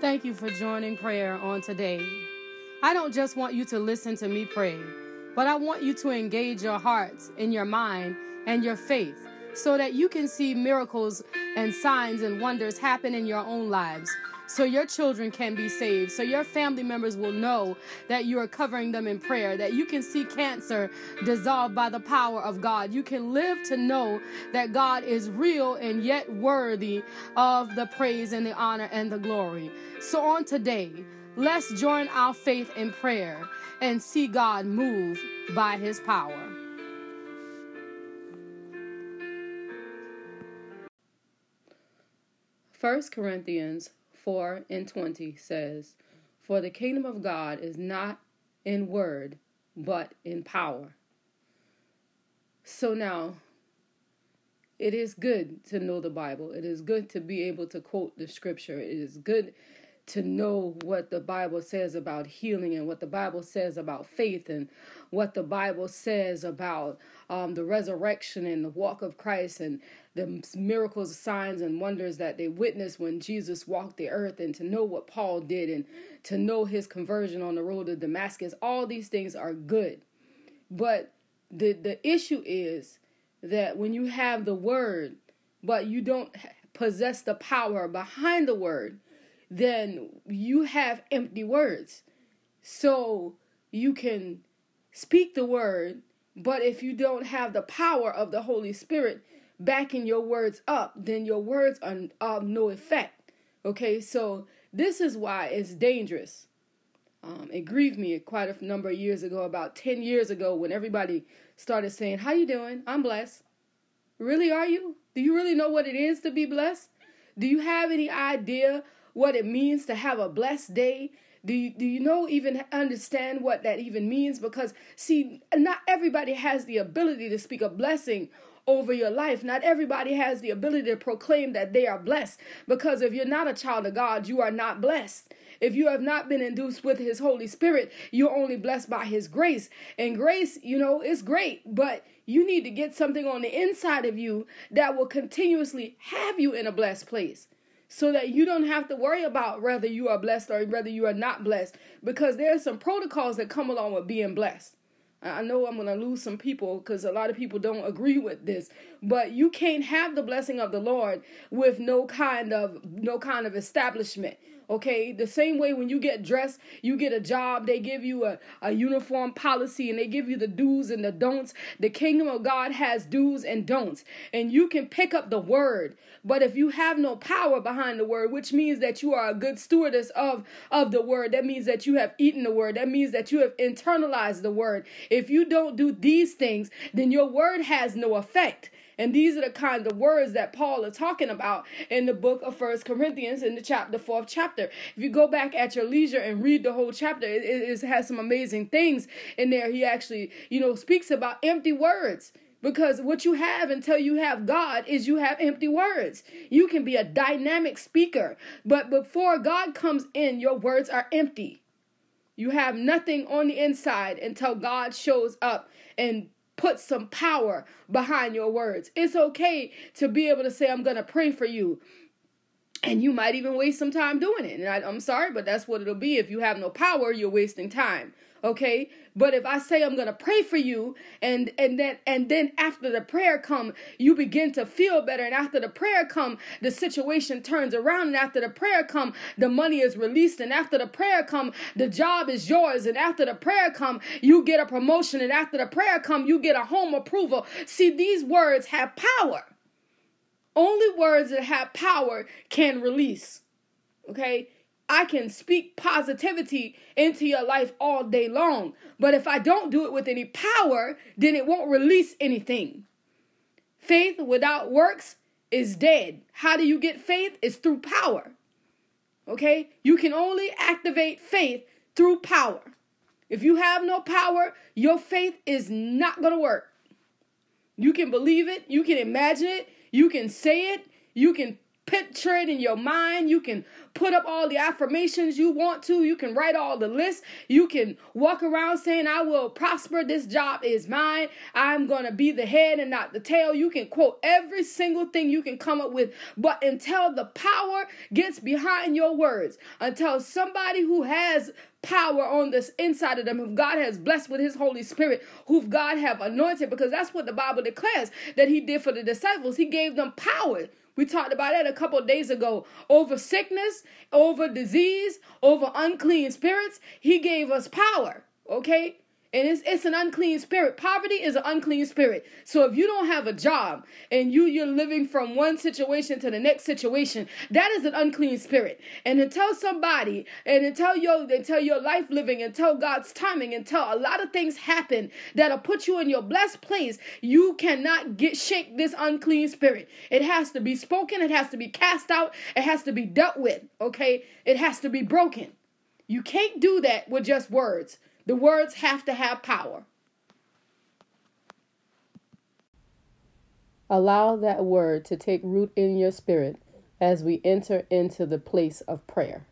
Thank you for joining prayer on today. I don't just want you to listen to me pray, but I want you to engage your hearts and your mind and your faith so that you can see miracles and signs and wonders happen in your own lives so your children can be saved, so your family members will know that you are covering them in prayer, that you can see cancer dissolved by the power of God. You can live to know that God is real and yet worthy of the praise and the honor and the glory. So on today, let's join our faith in prayer and see God move by his power. First Corinthians 4 and 20 says, For the kingdom of God is not in word, but in power. So now, it is good to know the Bible. It is good to be able to quote the scripture. It is good to know what the Bible says about healing and what the Bible says about faith and what the Bible says about um, the resurrection and the walk of Christ and the miracles, signs, and wonders that they witnessed when Jesus walked the earth, and to know what Paul did, and to know his conversion on the road to Damascus. All these things are good. But the, the issue is that when you have the word, but you don't possess the power behind the word, then you have empty words. So you can speak the word, but if you don't have the power of the Holy Spirit backing your words up, then your words are of no effect. Okay, so this is why it's dangerous. Um, it grieved me quite a number of years ago, about 10 years ago, when everybody started saying, How you doing? I'm blessed. Really, are you? Do you really know what it is to be blessed? Do you have any idea what it means to have a blessed day? Do you, do you know even understand what that even means? Because see, not everybody has the ability to speak a blessing over your life. Not everybody has the ability to proclaim that they are blessed because if you're not a child of God, you are not blessed. If you have not been induced with His Holy Spirit, you're only blessed by His grace. And grace, you know, is great, but you need to get something on the inside of you that will continuously have you in a blessed place so that you don't have to worry about whether you are blessed or whether you are not blessed because there are some protocols that come along with being blessed. I know I'm going to lose some people because a lot of people don't agree with this, but you can't have the blessing of the Lord with no kind of no kind of establishment. Okay, the same way when you get dressed, you get a job, they give you a, a uniform policy and they give you the do's and the don'ts. The kingdom of God has do's and don'ts, and you can pick up the word. But if you have no power behind the word, which means that you are a good stewardess of, of the word, that means that you have eaten the word, that means that you have internalized the word. If you don't do these things, then your word has no effect. And these are the kind of words that Paul is talking about in the book of First Corinthians in the chapter, fourth chapter. If you go back at your leisure and read the whole chapter, it, it has some amazing things in there. He actually, you know, speaks about empty words. Because what you have until you have God is you have empty words. You can be a dynamic speaker, but before God comes in, your words are empty. You have nothing on the inside until God shows up and put some power behind your words. It's okay to be able to say, I'm going to pray for you. And you might even waste some time doing it. And I, am sorry, but that's what it'll be. If you have no power, you're wasting time okay? But if i say i'm to pray for you and and then and then after the prayer come you begin to feel better. And after the prayer come the situation turns around. And after the prayer come the money is released. And after the prayer come the job is yours. And after the prayer come you get a promotion. And after the prayer come you get a home approval. See these words have power. Only words that have power can release okay I can speak positivity into your life all day long. But if I don't do it with any power, then it won't release anything. Faith without works is dead. How do you get faith? It's through power. Okay? You can only activate faith through power. If you have no power, your faith is not going to work. You can believe it, you can imagine it, you can say it, you can picture it in your mind. You can put up all the affirmations you want to. You can write all the lists. You can walk around saying, I will prosper. This job is mine. I'm going to be the head and not the tail. You can quote every single thing you can come up with. But until the power gets behind your words, until somebody who has power on this inside of them, who God has blessed with his Holy Spirit, who God have anointed, because that's what the Bible declares that he did for the disciples. He gave them power we talked about that a couple days ago. Over sickness, over disease, over unclean spirits. He gave us power. Okay? And it's, it's an unclean spirit. Poverty is an unclean spirit. So if you don't have a job and you you're living from one situation to the next situation that is an unclean spirit. And until somebody and until your until your life living until god's timing until a lot of things happen that'll put you in your blessed place. You cannot get shake this unclean spirit. It has to be spoken. It has to be cast out. It has to be dealt with. Okay? It has to be broken. You can't do that with just words the words have to have power. Allow that word to take root in your spirit as we enter into the place of prayer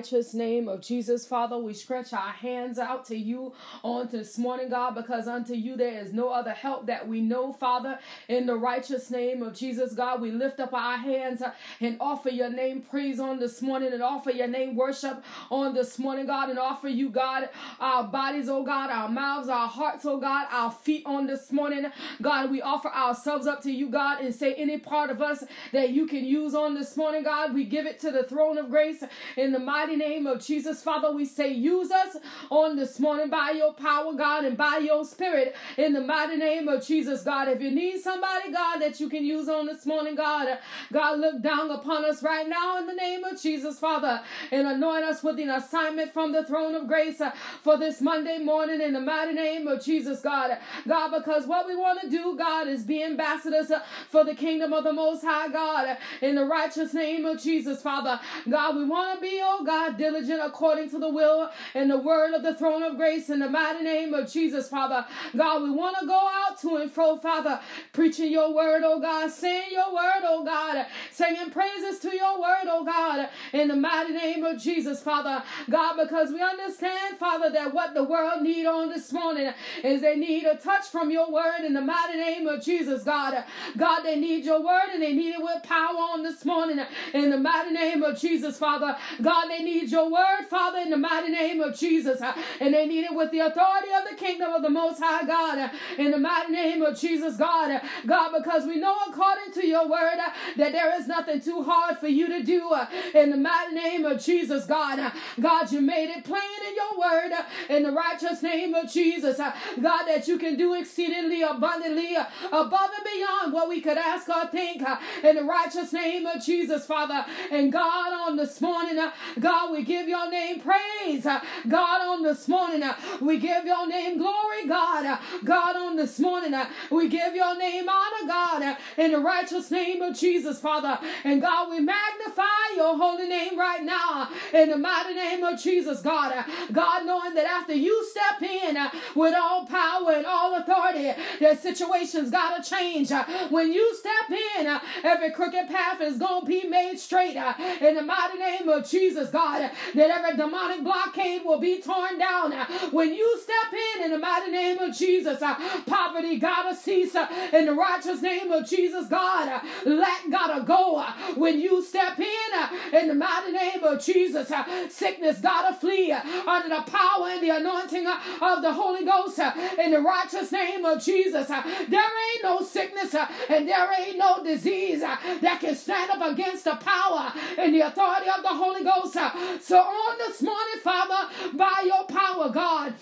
righteous name of Jesus, Father, we stretch our hands out to you on this morning, God, because unto you there is no other help that we know, Father. In the righteous name of Jesus, God, we lift up our hands and offer your name praise on this morning and offer your name worship on this morning, God, and offer you, God, our bodies, oh God, our mouths, our hearts, oh God, our feet on this morning. God, we offer ourselves up to you, God, and say any part of us that you can use on this morning, God, we give it to the throne of grace in the mighty mighty name of Jesus, Father, we say, use us on this morning by your power, God, and by your spirit in the mighty name of Jesus, God. If you need somebody, God, that you can use on this morning, God, God, look down upon us right now in the name of Jesus, Father, and anoint us with an assignment from the throne of grace uh, for this Monday morning in the mighty name of Jesus, God. God, because what we want to do, God, is be ambassadors uh, for the kingdom of the Most High, God, in the righteous name of Jesus, Father. God, we want to be, oh God, God, diligent according to the will and the word of the throne of grace in the mighty name of Jesus, Father. God, we want to go out to and fro, Father, preaching your word, oh God, saying your word, oh God, singing praises to your word, oh God, in the mighty name of Jesus, Father. God, because we understand, Father, that what the world need on this morning is they need a touch from your word in the mighty name of Jesus, God. God, they need your word and they need it with power on this morning in the mighty name of Jesus, Father. God, they need your word, Father, in the mighty name of Jesus. Uh, and they need it with the authority of the kingdom of the Most High God. Uh, in the mighty name of Jesus, God. Uh, God, because we know according to your word uh, that there is nothing too hard for you to do. Uh, in the mighty name of Jesus, God. Uh, God, you made it plain in your word. In the righteous name of Jesus. God, that you can do exceedingly abundantly above and beyond what we could ask or think. In the righteous name of Jesus, Father. And God, on this morning, God, God, we give your name praise. God, on this morning, uh, we give your name glory, God. God, on this morning, uh, we give your name honor, God, in the righteous name of Jesus, Father. And God, we magnify your holy name right now in the mighty name of Jesus, God. God, knowing that after you step in uh, with all power and all authority, that situations got to change. When you step in, every crooked path is going to be made straight in the mighty name of Jesus, God. God, that every demonic blockade will be torn down. When you step in in the mighty name of Jesus, uh, poverty gotta cease uh, in the righteous name of Jesus, God. Uh, lack gotta uh, go. Uh, when you step in uh, in the mighty name of Jesus, sickness gotta flee under the power and the anointing of the Holy Ghost in the righteous name of Jesus. There ain't no sickness and there ain't no disease that can stand up against the power and the authority of the Holy Ghost. So on this morning, Father, by your power, God,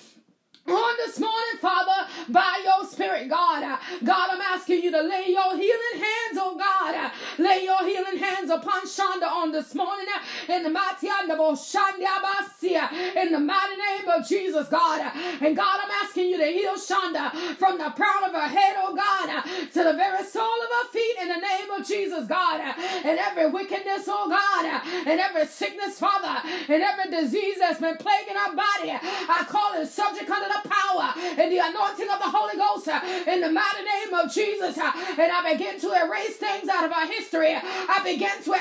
on this morning, Father, by your Spirit, God. God, I'm asking you to lay your healing hands, oh God. Lay your healing hands upon Shonda on this morning in the mighty in the mighty name of Jesus, God. And God, I'm asking you to heal Shonda from the crown of her head, oh God, to the very sole of her feet in the name of Jesus, God. And every wickedness, oh God, and every sickness, Father, and every disease that's been plaguing our body, I call it subject under the power and the anointing of the Holy Ghost uh, in the mighty name of Jesus. Uh, and I begin to erase things out of our history. I begin to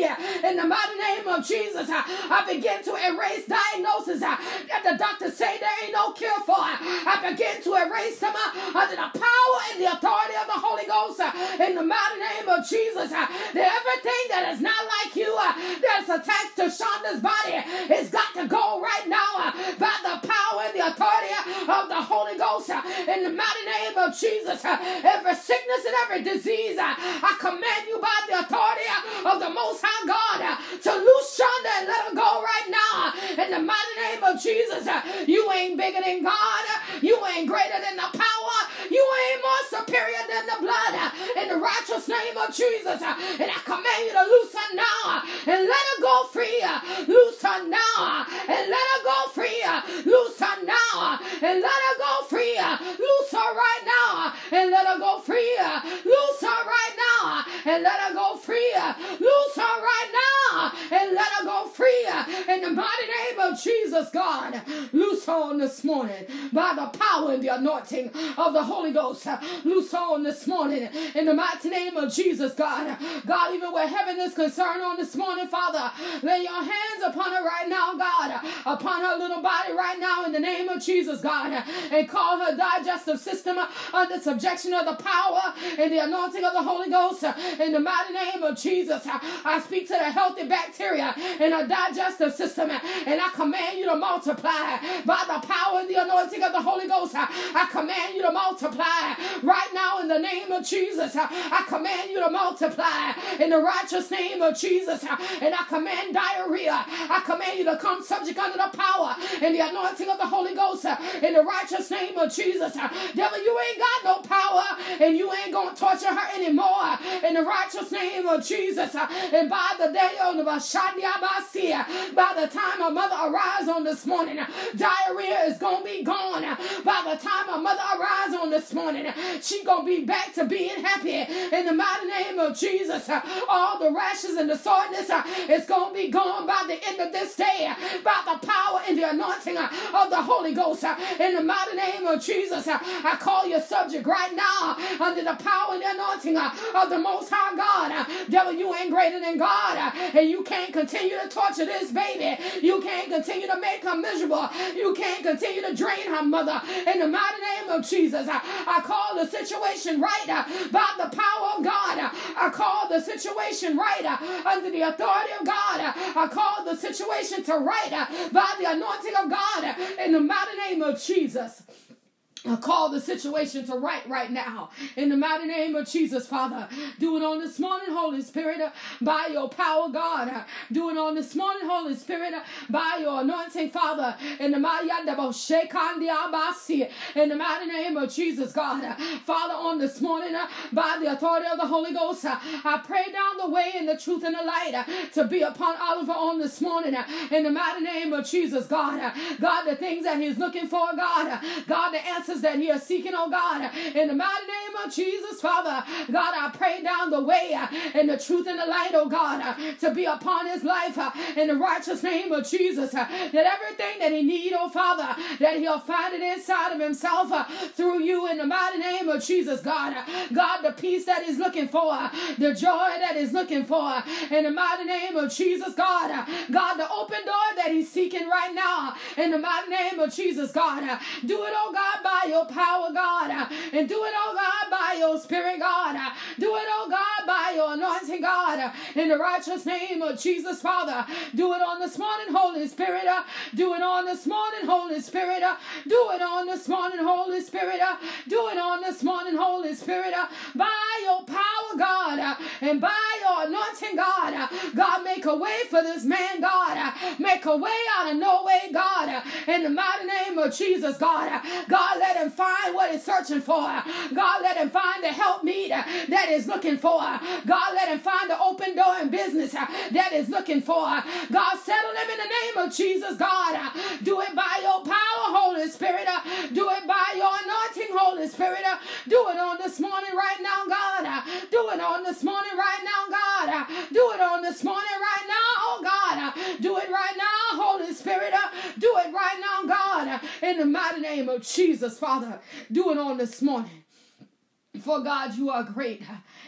obscurity uh, in the mighty name of Jesus. Uh, I begin to erase diagnosis uh, that the doctors say there ain't no cure for. I begin to erase them under the power and the authority of the Holy Ghost in the mighty name of Jesus. That everything that is not like you that's attached to Shonda's body has got to go right now by the power and the authority of the Holy Ghost in the mighty name of Jesus. Every sickness and every disease, I command you by the authority of the Most High God to loose Shonda and let her go right now in the mighty name of Jesus. You ain't bigger than God. You ain't greater than the power. You ain't more superior than the blood in the righteous name of Jesus. And I command you to loose her now and let her go free. Loose her now and let her and let her go free. Loose her right now and let her go free. Loose her right now and let her go free. Loose her right now and let her go free. In the mighty name of Jesus, God, on this morning by the power and the anointing of the Holy Ghost. Loose on this morning in the mighty name of Jesus, God. God, even where heaven is concerned on this morning, Father, lay your hands upon her right now, God, upon her little body right now in the name of Jesus, God, and call her digestive system under subjection of the power and the anointing of the Holy Ghost in the mighty name of Jesus. I speak to the healthy bacteria in her digestive system and I command you to multiply by the power and the anointing of the Holy Ghost. Uh, I command you to multiply right now in the name of Jesus. Uh, I command you to multiply in the righteous name of Jesus. Uh, and I command diarrhea. I command you to come subject under the power and the anointing of the Holy Ghost in the righteous name of Jesus. Devil, you ain't got no power and you ain't going to torture her anymore in the righteous name of Jesus. And by the day on the by the time her mother arrives on this morning, diarrhea is going to be gone. By the time my mother arrives on this morning, she going to be back to being happy in the mighty name of Jesus. All the rashes and the soreness is going to be gone by the end of this day by the power and the anointing of the Holy Ghost. In the mighty name of Jesus, I call your subject right now under the power and the anointing of the Most High God. Devil, you ain't greater than God, and you can't continue to torture this baby. You can't continue to make her miserable. You can't continue to drain her mother. In the mighty name of Jesus, I call the situation right uh, by the power of God. I call the situation right uh, under the authority of God. I call the situation to right uh, by the anointing of God in the mighty name of Jesus. I call the situation to right right now. In the mighty name of Jesus, Father. Do it on this morning, Holy Spirit, by your power, God. Do it on this morning, Holy Spirit, by your anointing, Father. In the mighty in the mighty name of Jesus, God. Father, on this morning, by the authority of the Holy Ghost, I pray down the way in the truth and the light to be upon Oliver on this morning. In the mighty name of Jesus, God. God, the things that he's looking for, God. God, the answer answers that he is seeking, oh God. In the mighty name of Jesus, Father, God, I pray down the way and the truth and the light, oh God, to be upon his life in the righteous name of Jesus. That everything that he need, oh Father, that he'll find it inside of himself through you in the mighty name of Jesus, God. God, the peace that he's looking for, the joy that he's looking for, in the mighty name of Jesus, God. God, the open door that he's seeking right now, in the mighty name of Jesus, God. Do it, oh God, by your power, God. And do it, oh God, by your spirit, God. Do it, oh God, by your anointing, God. In the righteous name of Jesus, Father. Do it on this morning, Holy Spirit. Do it on this morning, Holy Spirit. Do it on this morning, Holy Spirit. Do it on this morning, Holy Spirit. By your power, God. And by your anointing, God. God, make a way for this man, God. Make a way out of no way, God. In the mighty name of Jesus, God. God, let him find what he's searching for. God, let him find the help need that is looking for. God, let him find the open door in business that is looking for. God, settle him in the name of Jesus, God. Do it by your power, Holy Spirit. Do it by your anointing, Holy Spirit. Do it on this morning right now, God. Do it on this morning right now, God. Do it on this morning right now, oh God. Do it right now, Holy Spirit. Do it right now, God. In the mighty name of. Jesus, Father, do it on this morning. For God, you are great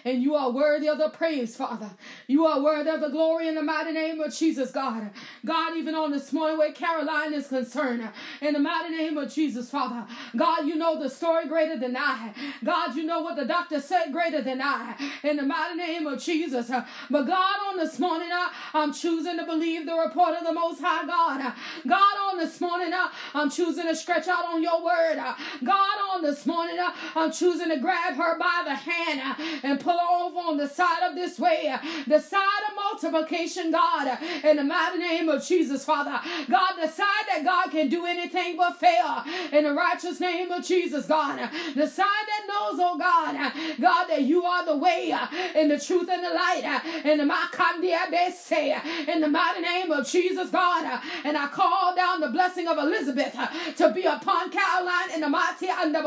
and you are worthy of the praise, Father. You are worthy of the glory in the mighty name of Jesus, God. God, even on this morning where Caroline is concerned, in the mighty name of Jesus, Father. God, you know the story greater than I. God, you know what the doctor said greater than I. In the mighty name of Jesus. But God, on this morning, uh, I'm choosing to believe the report of the Most High God. God, on this morning, uh, I'm choosing to stretch out on your word. God, on this morning, uh, I'm choosing to grab her by the hand uh, and put pull over on the side of this way, uh, the side of multiplication, God, uh, in the mighty name of Jesus, Father. God, the side that God can do anything but fail, in the righteous name of Jesus, God. The side that knows, oh God, God, that you are the way and the truth and the light, in the in the mighty name of Jesus, God. And I call down the blessing of Elizabeth to be upon Caroline in the mighty and the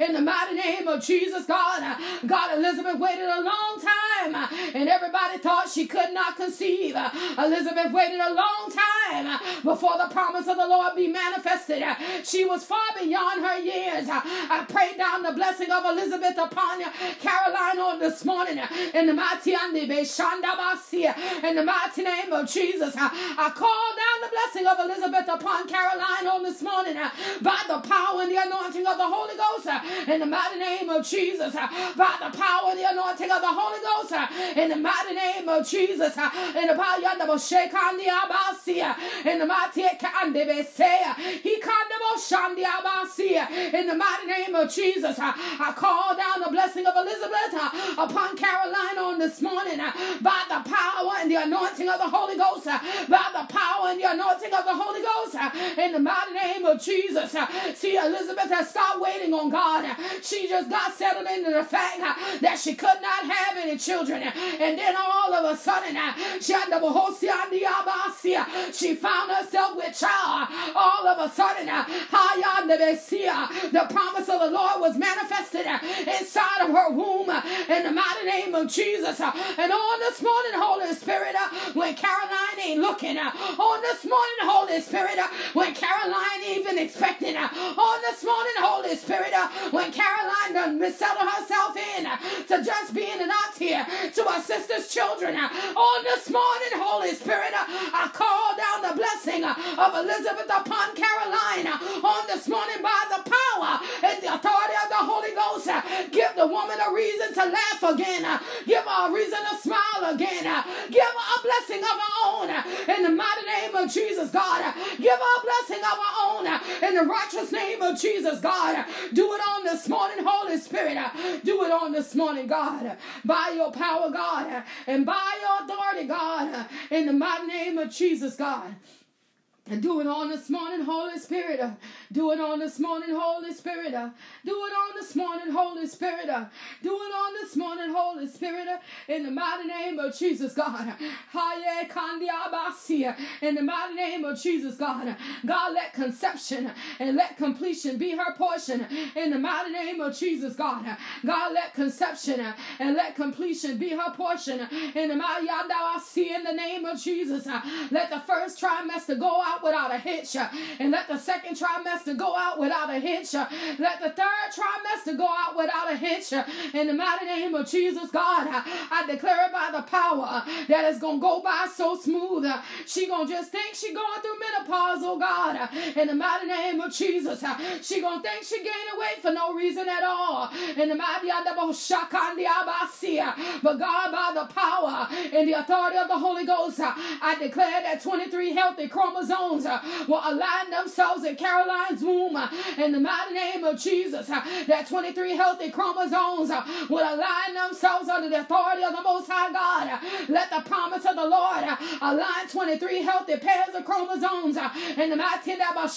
in the mighty name of Jesus, God. God, Elizabeth waited a long time and everybody thought she could not conceive. Elizabeth waited a long time before the promise of the Lord be manifested. She was far beyond her years. I pray down the blessing of Elizabeth upon Caroline on this morning in the mighty in the mighty name of Jesus. I call down the blessing of Elizabeth upon Caroline on this morning by the power and the anointing of the Holy Ghost uh, in the mighty name of Jesus, uh, by the power and the anointing of the Holy Ghost, uh, in the mighty name of Jesus, uh, in the power of the Shekandi Abasia, in the mighty Kandi he Shandi Abasia, in the mighty name of Jesus, I call down the blessing of Elizabeth upon Caroline on this morning, by the power and the anointing of the Holy Ghost, by the power and the anointing of the Holy Ghost, in the mighty name of Jesus. See, Elizabeth has stopped waiting on God. She just got settled into the fact that she could not have any children. And then all of a sudden, she found herself with child. All of a sudden, the promise of the Lord was manifested inside of her womb in the mighty name of Jesus. And on this morning, Holy Spirit, when Caroline ain't looking, uh, on this morning, Holy Spirit, uh, when Caroline even expecting, uh, on this morning, Holy Spirit, when Caroline done settle herself in to just being an aunt here to her sister's children. On this morning, Holy Spirit, I call down the blessing of Elizabeth upon Caroline on this morning by the power and the authority of the Holy Ghost. Give the woman a reason to laugh again. Give her a reason to smile again. Give her a blessing of our own in the mighty name of Jesus, God. Give our blessing of our own in the righteous name of Jesus, God. Do it on this morning Holy Spirit. Do it on this morning, God, by your power, God, and by your authority, God, in the mighty name of Jesus, God. Do it on this morning, Holy Spirit. Uh, do it on this morning, Holy Spirit. Uh, do it on this morning, Holy Spirit. Uh, do it on this morning, Holy Spirit. In the mighty name of Jesus, God. In the mighty name of Jesus, God. God, let conception and let completion be her portion. In the mighty name of Jesus, God. God, let conception and let completion be her portion. In the mighty in the name of Jesus. Let the first trimester go out without a hitch. And let the second trimester go out without a hitch. Let the third trimester go out without a hitch. In the mighty name of Jesus, God, I declare it by the power that is going to go by so smooth. She going to just think she going through menopause, oh God. In the mighty name of Jesus, she going to think she gaining weight for no reason at all. In the mighty but God, by the power and the authority of the Holy Ghost, I declare that 23 healthy chromosomes uh, will align themselves in Caroline's womb uh, in the mighty name of Jesus. Uh, that 23 healthy chromosomes uh, will align themselves under the authority of the Most High God. Uh, let the promise of the Lord uh, align 23 healthy pairs of chromosomes in the mighty name of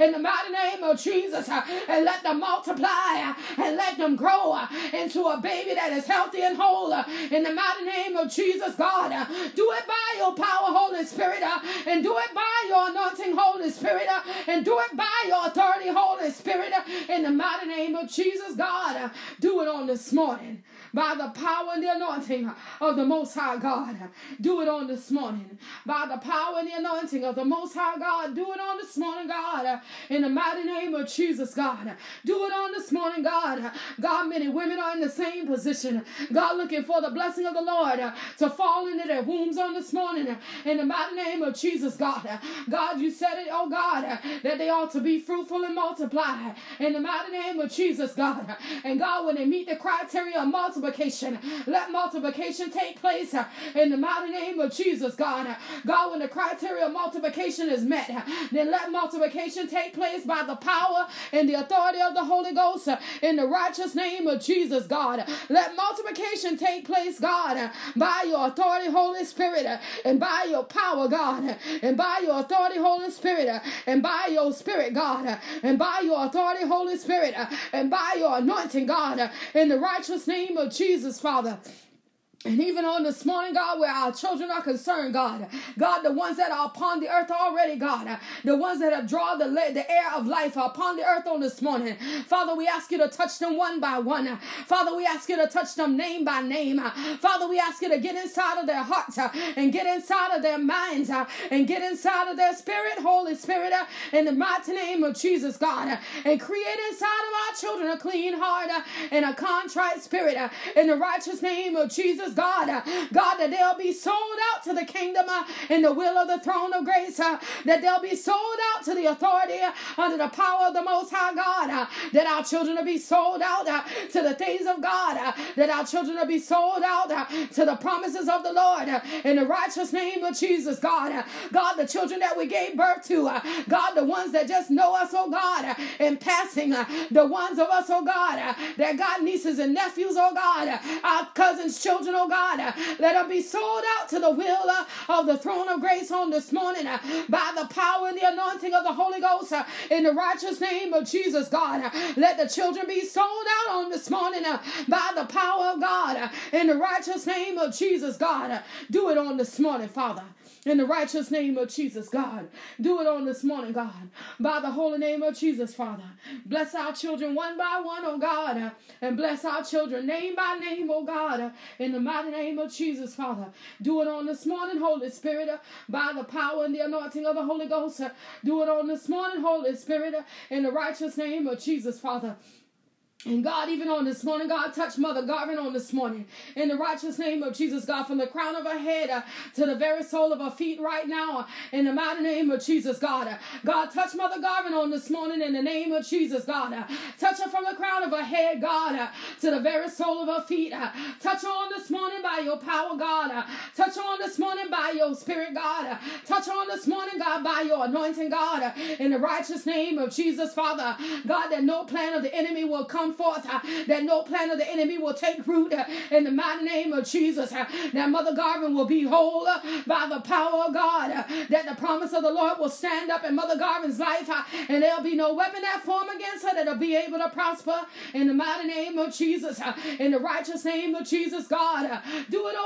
in the mighty name of Jesus and let them multiply and let them grow into a baby that is healthy and whole in the mighty name of Jesus God. Do it by your power, Holy Spirit Uh, and do it by your anointing, Holy Spirit, uh, and do it by your authority, Holy Spirit, uh, in the mighty name of Jesus, God. Do it on this morning by the power and the anointing of the Most High God. Do it on this morning by the power and the anointing of the Most High God. Do it on this morning, God, in the mighty name of Jesus, God. Do it on this morning, God. God, many women are in the same position. God, looking for the blessing of the Lord to fall into their wombs on this morning, in the mighty name of Jesus, God. God, you said it, oh God, that they ought to be fruitful and multiply in the mighty name of Jesus, God. And God, when they meet the criteria of multiplication, let multiplication take place. In the mighty name of Jesus, God. God, when the criteria of multiplication is met, then let multiplication take place by the power and the authority of the Holy Ghost. In the righteous name of Jesus, God. Let multiplication take place, God, by your authority, Holy Spirit, and by your power, God, and by your authority, Holy Spirit, and by your spirit, God, and by your authority, Holy Spirit, and by your anointing, God, in the righteous name of Jesus, Father. And even on this morning, God, where our children are concerned, God, God, the ones that are upon the earth already, God, the ones that have drawn the, the air of life upon the earth on this morning, Father, we ask you to touch them one by one. Father, we ask you to touch them name by name. Father, we ask you to get inside of their hearts and get inside of their minds and get inside of their spirit, Holy Spirit, in the mighty name of Jesus, God, and create inside of our children a clean heart and a contrite spirit in the righteous name of Jesus. God. Uh, God, that they'll be sold out to the kingdom uh, in the will of the throne of grace, uh, that they'll be sold out to the authority uh, under the power of the Most High God, uh, that our children will be sold out uh, to the things of God, that our children will be sold out to the promises of the Lord in the righteous name of Jesus, God. God, the children that we gave birth to, God, the ones that just know us, oh God, in passing, the ones of us, oh God, that got nieces and nephews, oh God, our cousins, children, oh God. Let them be sold out to the will of the throne of grace on this morning by the power and the anointing of the Holy Ghost in the righteous name of Jesus, God. Let the children be sold out on this morning by the power of God in the righteous name of Jesus, God. Do it on this morning, Father in the righteous name of Jesus, God. Do it on this morning, God, by the holy name of Jesus, Father. Bless our children one by one, oh God, and bless our children name by name, oh God, in the mighty name of Jesus, Father. Do it on this morning, Holy Spirit, by the power and the anointing of the Holy Ghost. Do it on this morning, Holy Spirit, in the righteous name of Jesus, Father. And God, even on this morning, God, touch Mother Garvin on this morning. In the righteous name of Jesus, God, from the crown of her head uh, to the very sole of her feet right now, uh, in the mighty name of Jesus, God. Uh, God, touch Mother Garvin on this morning in the name of Jesus, God. Uh, touch her from the crown of her head, God, uh, to the very sole of her feet. Uh, touch her on this morning by your power, God. touch her on this morning by your spirit, God. touch her on this morning, God, by your anointing, God. in the righteous name of Jesus, Father. God, that no plan of the enemy will come forth, uh, that no plan of the enemy will take root uh, in the mighty name of Jesus. Uh, that Mother Garvin will be whole uh, by the power of God, uh, that the promise of the Lord will stand up in Mother Garvin's life, uh, and there'll be no weapon that form against her that'll be able to prosper in the mighty name of Jesus, in the righteous name of Jesus, God. do it, by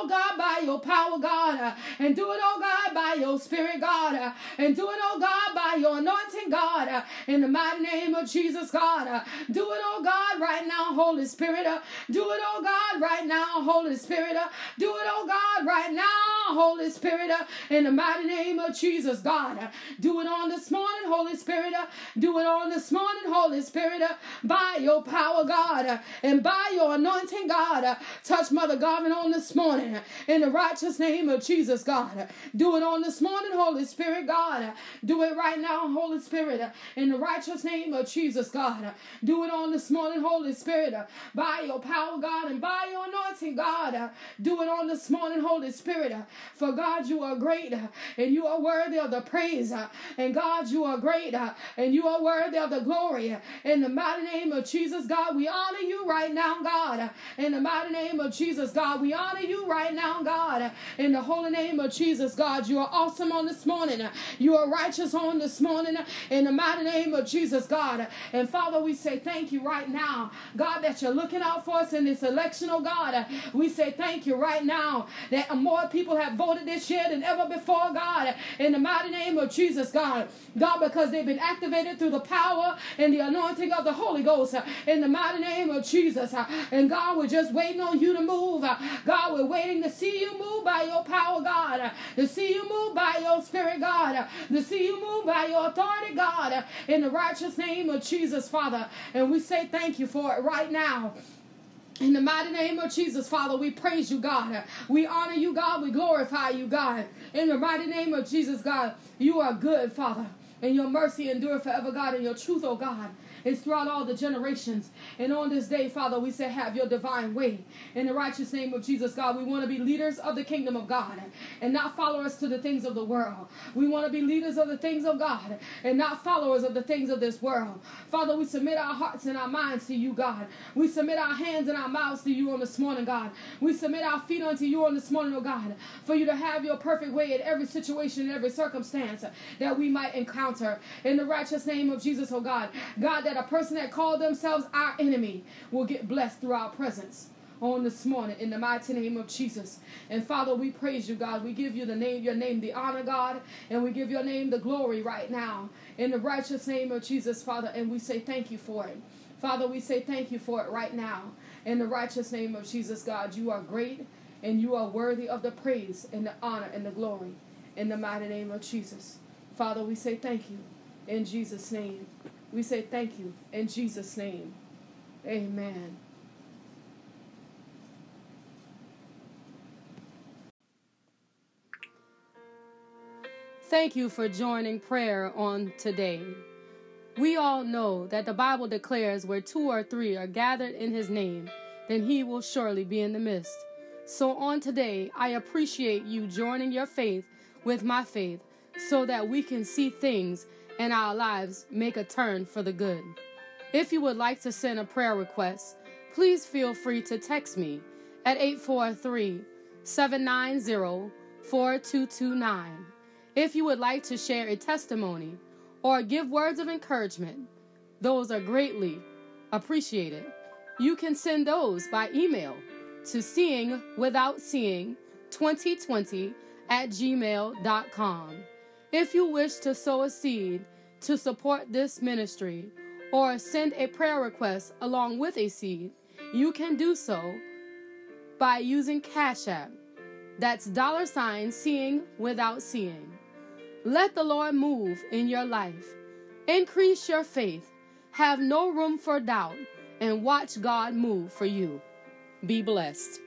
your power, God, and do it, oh God, by your spirit, God, and do it, oh God, by your anointing, God, in the mighty name of Jesus, God. do it, oh God, right now, Holy Spirit. Uh, do it, oh God, right now, Holy Spirit. Uh, do it, oh God, right now, Holy Spirit. Uh, in the mighty name of Jesus, God. Uh, do it on this morning, Holy Spirit. Uh, do it on this morning, Holy Spirit. Uh, by your power, God, uh, and by your anointing, God. Uh, touch Mother Garvin on this morning. Uh, in the righteous name of Jesus, God. Do it on this morning, Holy Spirit, God. Do it right now, Holy Spirit. In the righteous name of Jesus, God. Do it on this morning, Holy Spirit, by your power, God, and by your anointing, God. Do it on this morning, Holy Spirit. For God, you are great and you are worthy of the praise. And God, you are great and you are worthy of the glory. In the mighty name of Jesus, God, we honor you right now, God. In the mighty name of Jesus, God, we honor you right now, God. In the holy name of Jesus, God, you are awesome on this morning. You are righteous on this morning. In the mighty name of Jesus, God. And Father, we say thank you right now God, that you're looking out for us in this election, oh God. We say thank you right now that more people have voted this year than ever before, God. In the mighty name of Jesus, God. God, because they've been activated through the power and the anointing of the Holy Ghost. In the mighty name of Jesus. And God, we're just waiting on you to move. God, we're waiting to see you move by your power, God. To see you move by your spirit, God. To see you move by your authority, God. In the righteous name of Jesus, Father. And we say thank you for it right now. In the mighty name of Jesus, Father, we praise you, God. We honor you, God. We glorify you, God. In the mighty name of Jesus, God, you are good, Father. And your mercy endure forever, God, and your truth, oh God is throughout all the generations. And on this day, Father, we say, have your divine way. In the righteous name of Jesus, God, we want to be leaders of the kingdom of God and not followers to the things of the world. We want to be leaders of the things of God and not followers of the things of this world. Father, we submit our hearts and our minds to you, God. We submit our hands and our mouths to you on this morning, God. We submit our feet unto you on this morning, oh God, for you to have your perfect way in every situation, in every circumstance that we might encounter. In the righteous name of Jesus, oh God. God, that a person that called themselves our enemy will get blessed through our presence on this morning in the mighty name of Jesus. And Father, we praise you, God. We give you the name, your name, the honor, God, and we give your name the glory right now in the righteous name of Jesus, Father. And we say thank you for it. Father, we say thank you for it right now in the righteous name of Jesus, God. You are great and you are worthy of the praise and the honor and the glory in the mighty name of Jesus. Father, we say thank you in Jesus' name. We say thank you in Jesus' name. Amen. Thank you for joining prayer on today. We all know that the Bible declares where two or three are gathered in his name, then he will surely be in the midst. So on today, I appreciate you joining your faith with my faith so that we can see things and our lives make a turn for the good. If you would like to send a prayer request, please feel free to text me at 843 790 4229. If you would like to share a testimony or give words of encouragement, those are greatly appreciated. You can send those by email to seeing without seeing 2020 at gmail.com. If you wish to sow a seed to support this ministry or send a prayer request along with a seed, you can do so by using Cash App. That's dollar sign seeing without seeing. Let the Lord move in your life. Increase your faith. Have no room for doubt and watch God move for you. Be blessed.